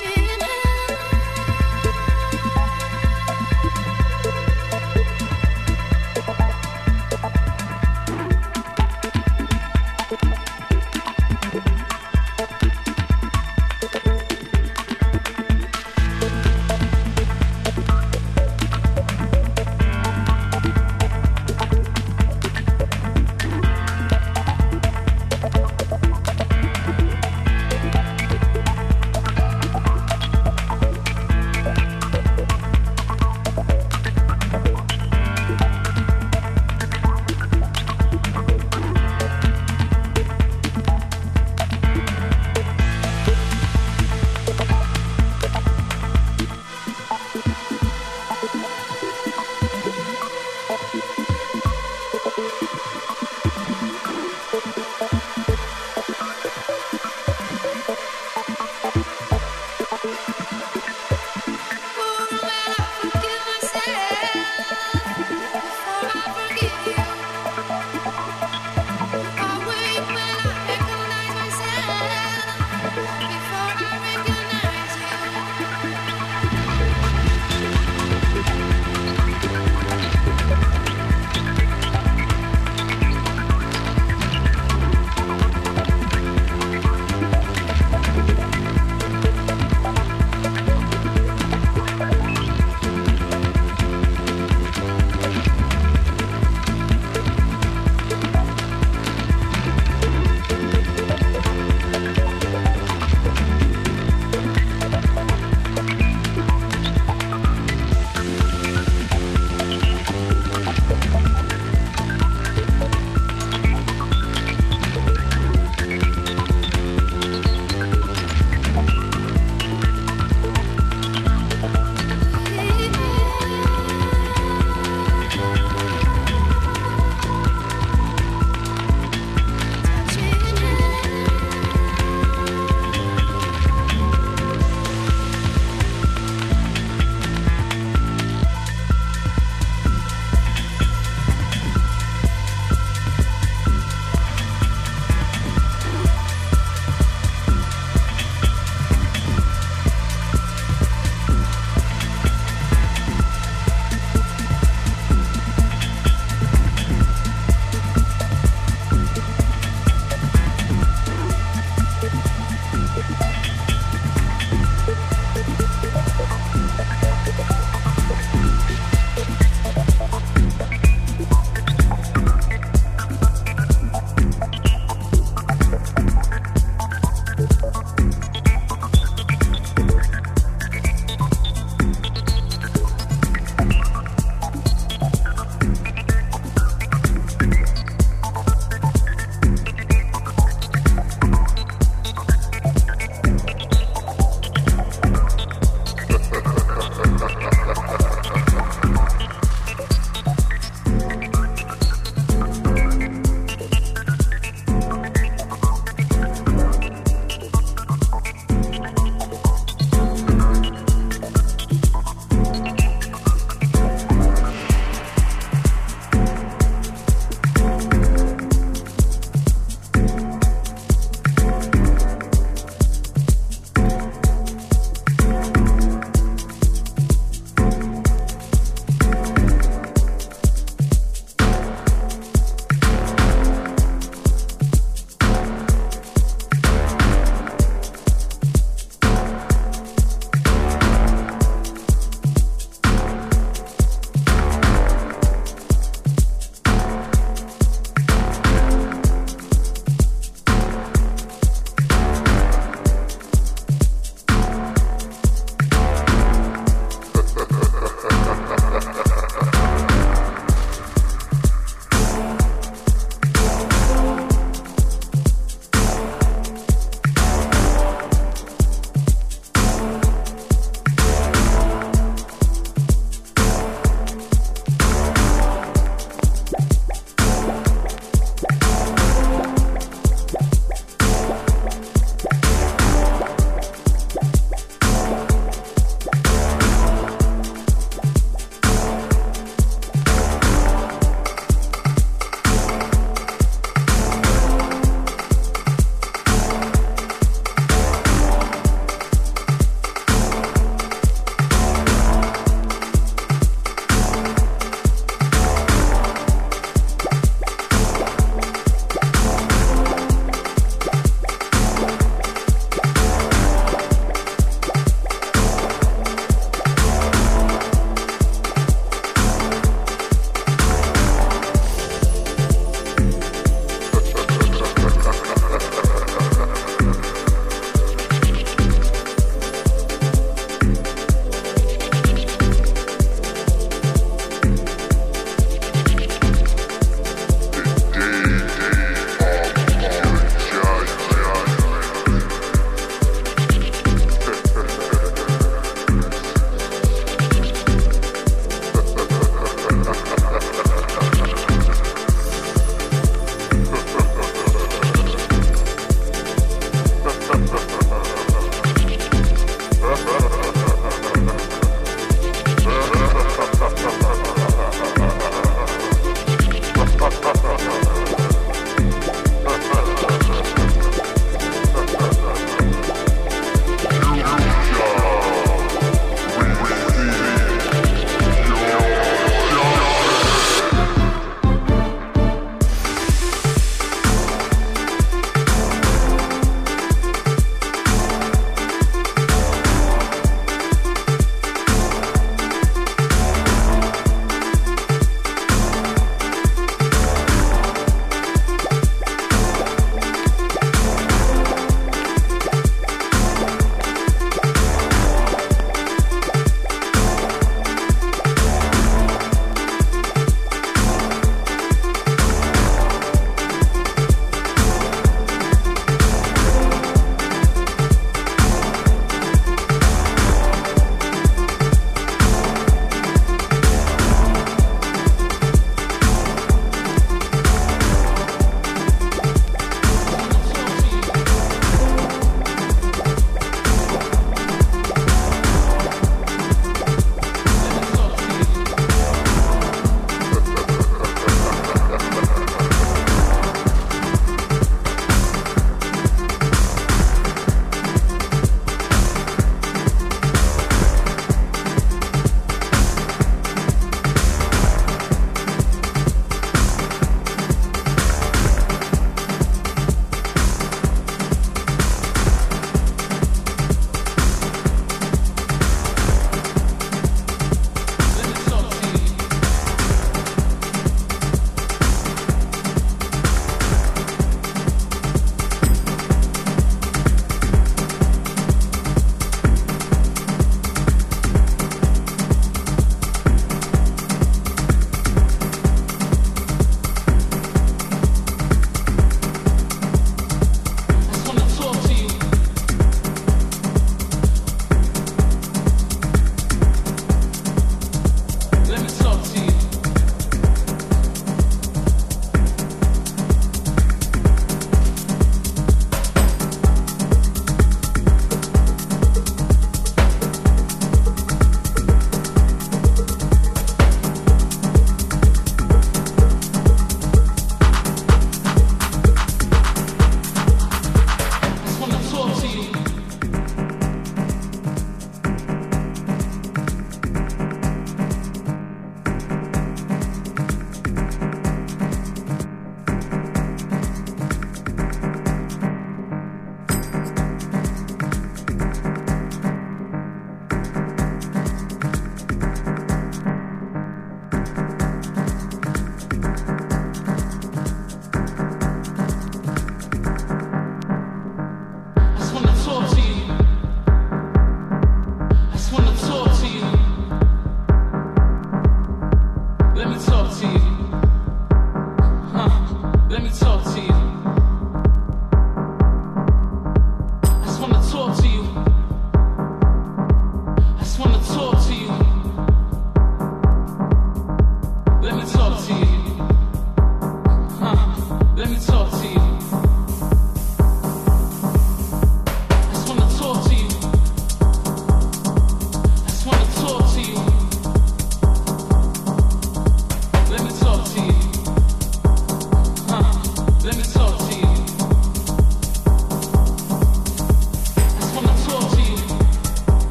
watching.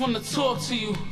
just wanna talk to you.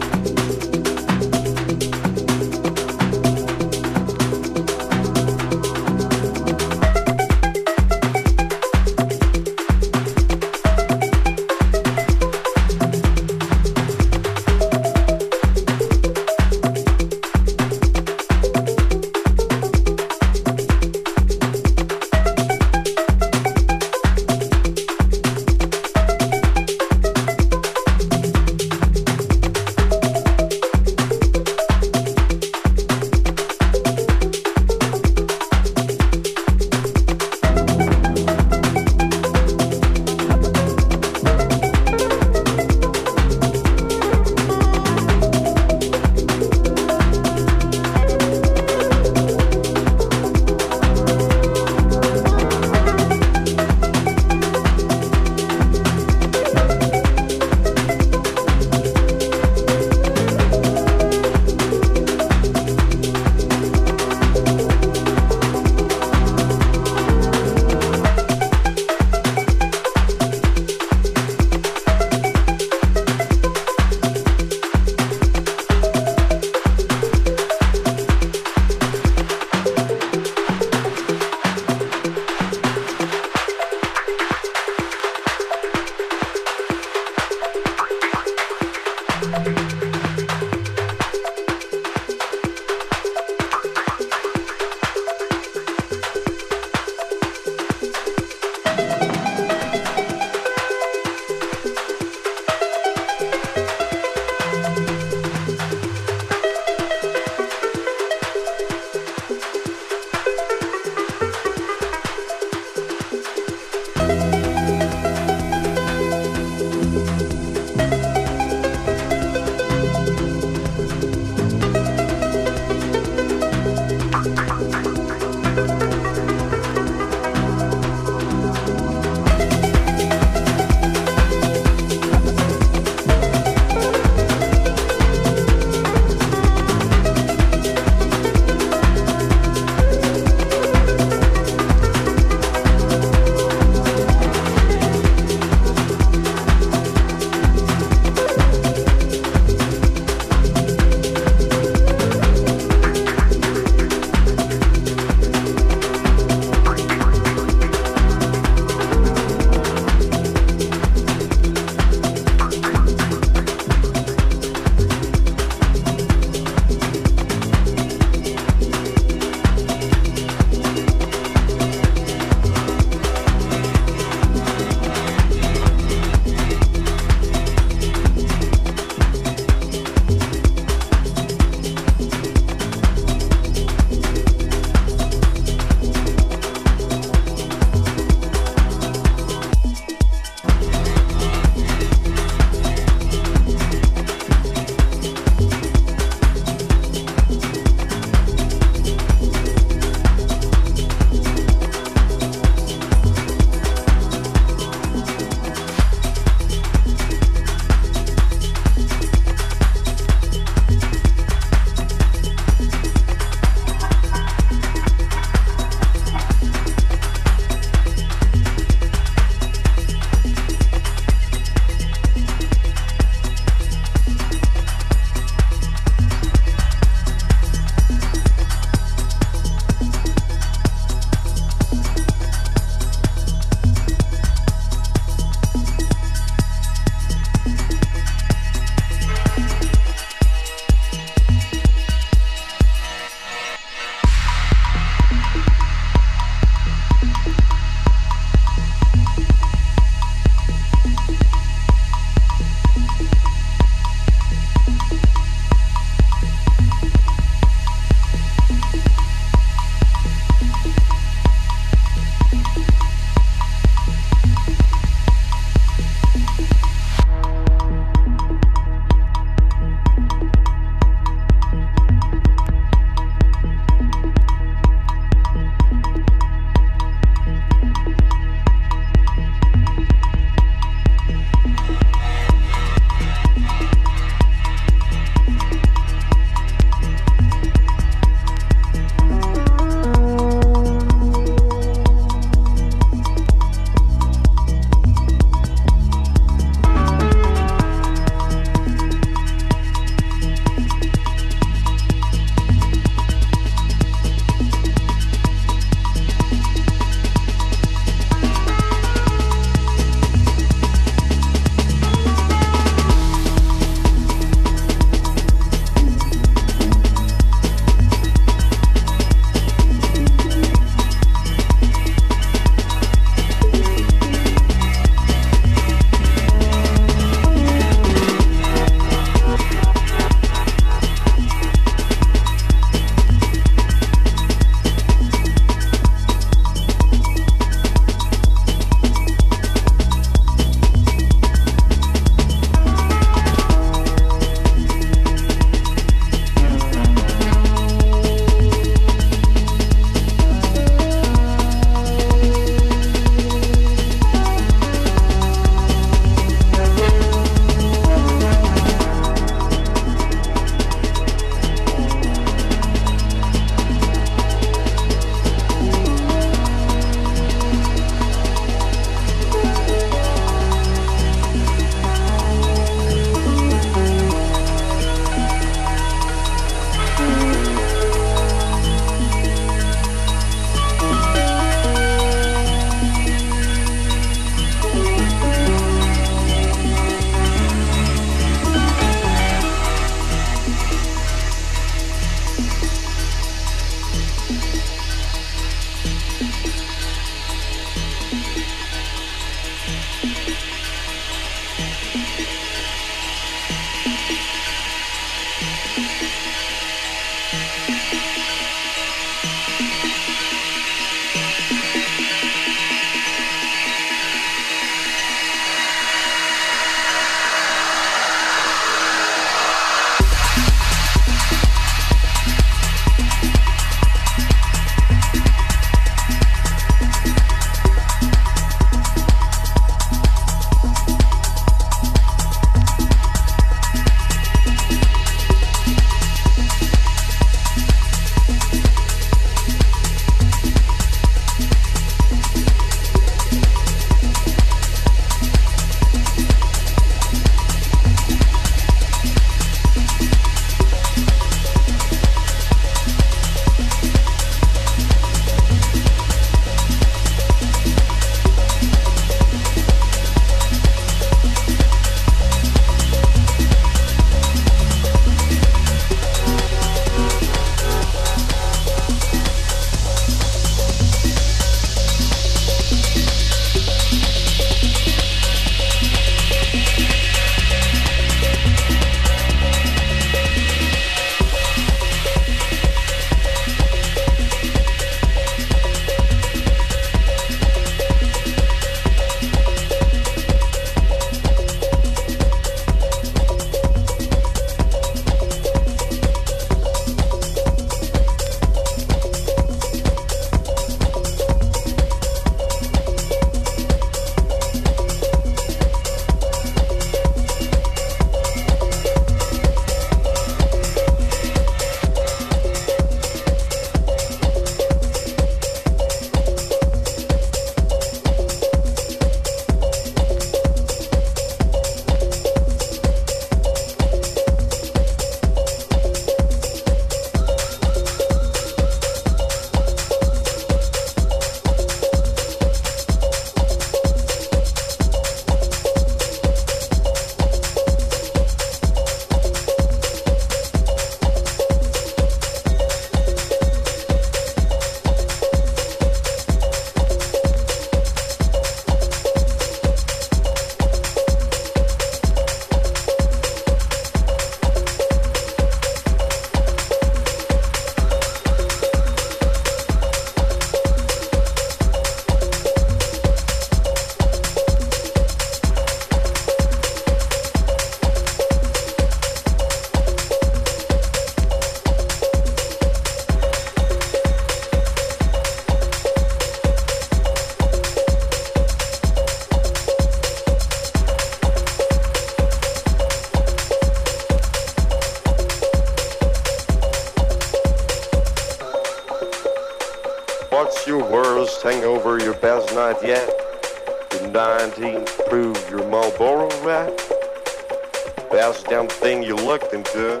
Thing you looked into.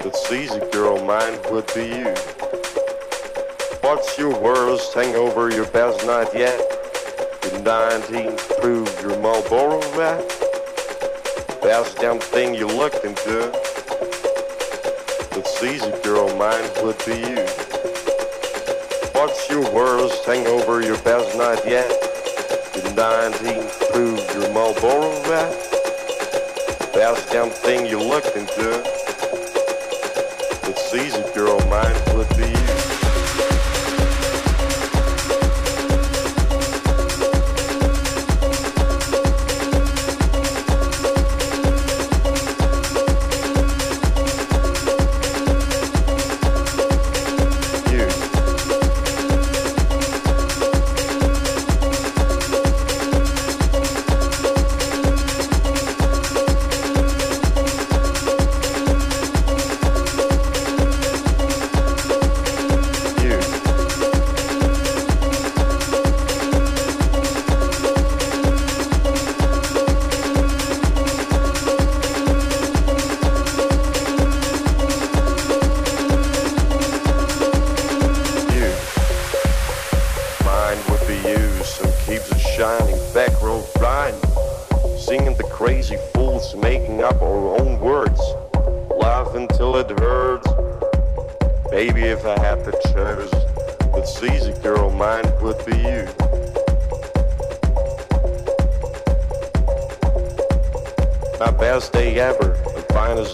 That's easy, girl, mine would be you. What's your worst hangover, your best night yet? Did 19 prove your Marlboro rat? Best damn thing you looked into. That's easy, girl, mine would be you. What's your worst hangover, your best night yet? Did 19 prove your Marlboro rat? Best damn thing you looked into. It's easy, girl, mine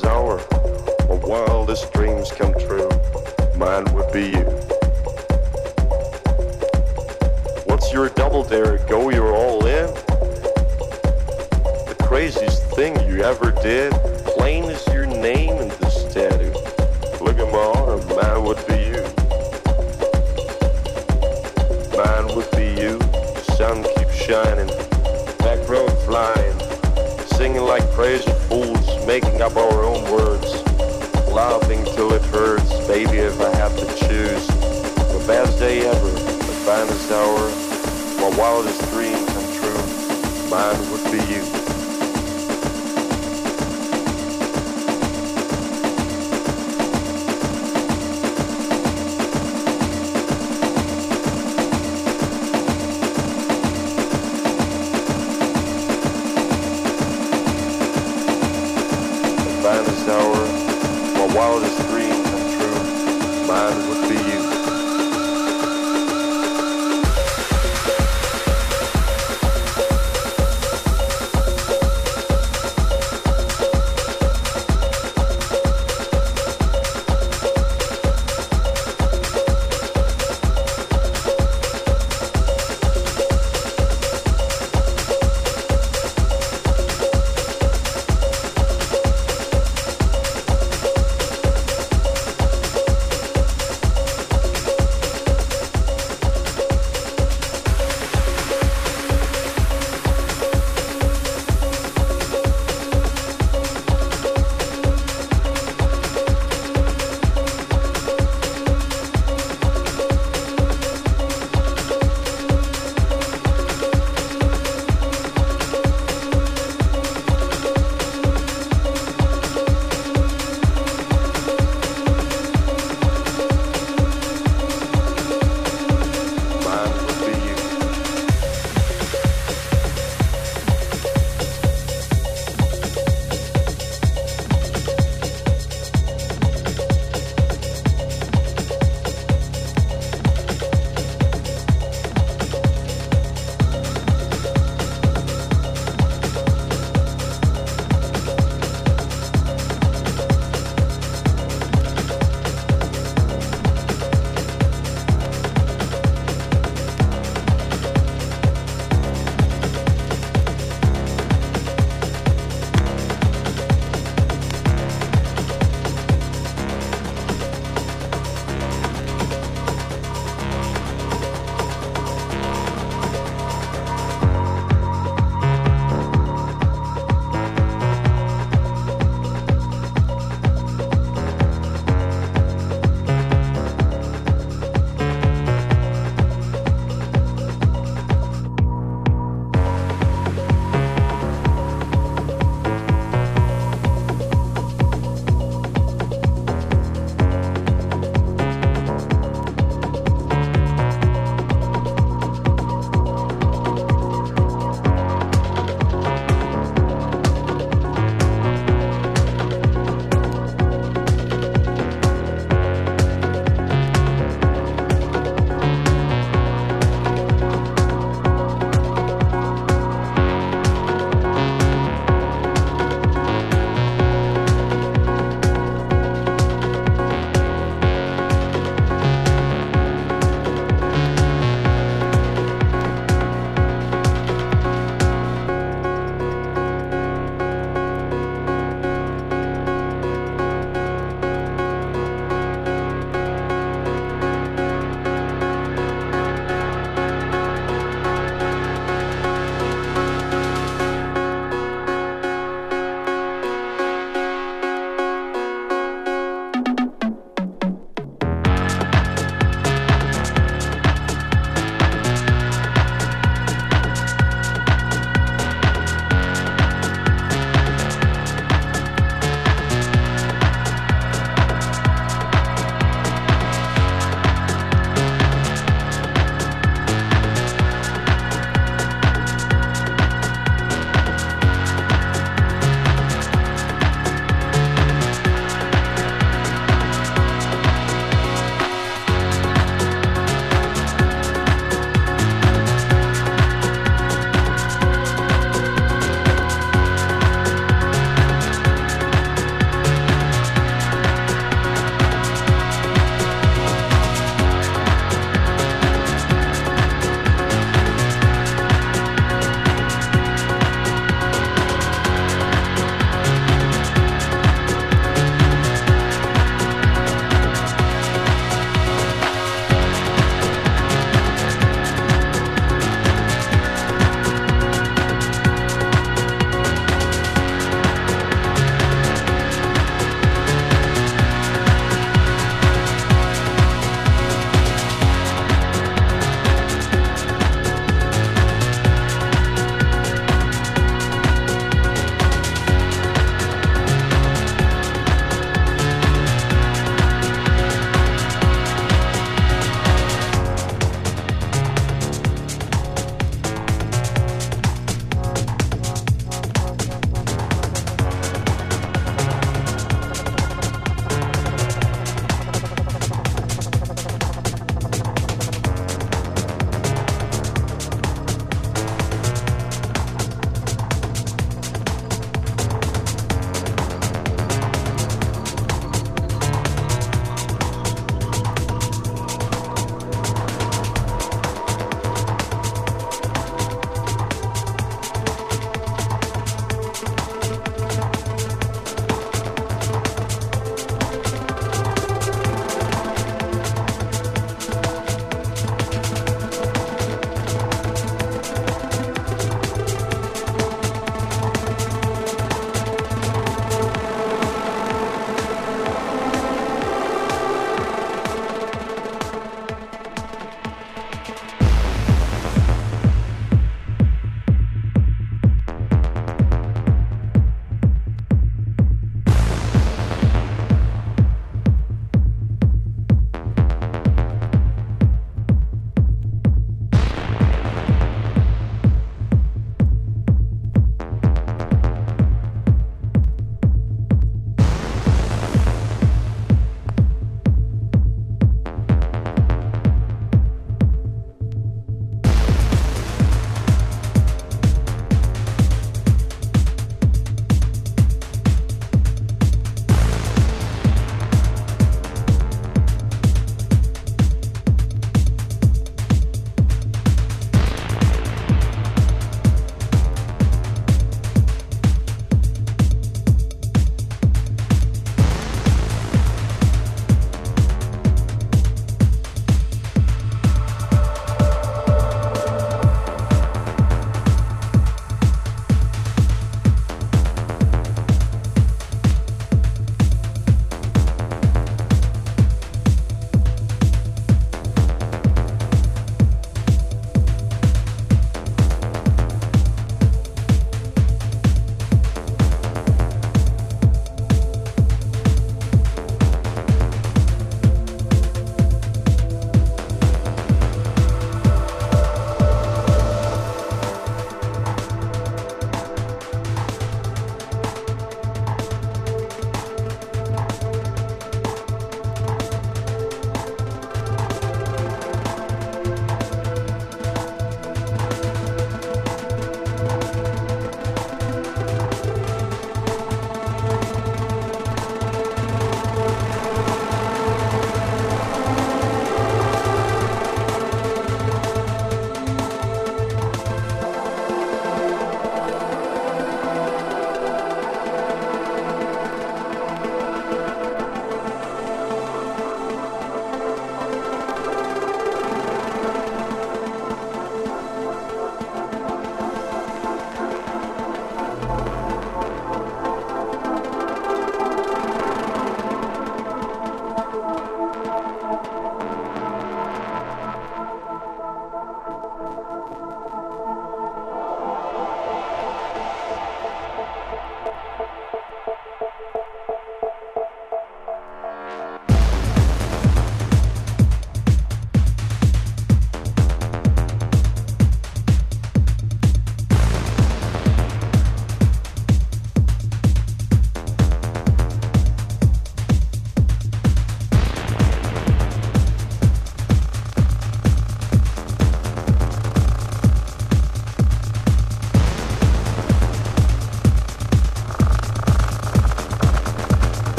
the finest hour, wildest dreams come true, mine would be you. What's your double dare? Go, you're all in. The craziest thing you ever did. Plain is your name in this tattoo. Look at my arm, mine would be you. Mine would be you. Sun keeps shining. Back road flying. Singing like crazy fools, making up our own words. Laughing till it hurts, baby, if I have to choose. The best day ever, the finest hour, my wildest dream come true. Mine would be you.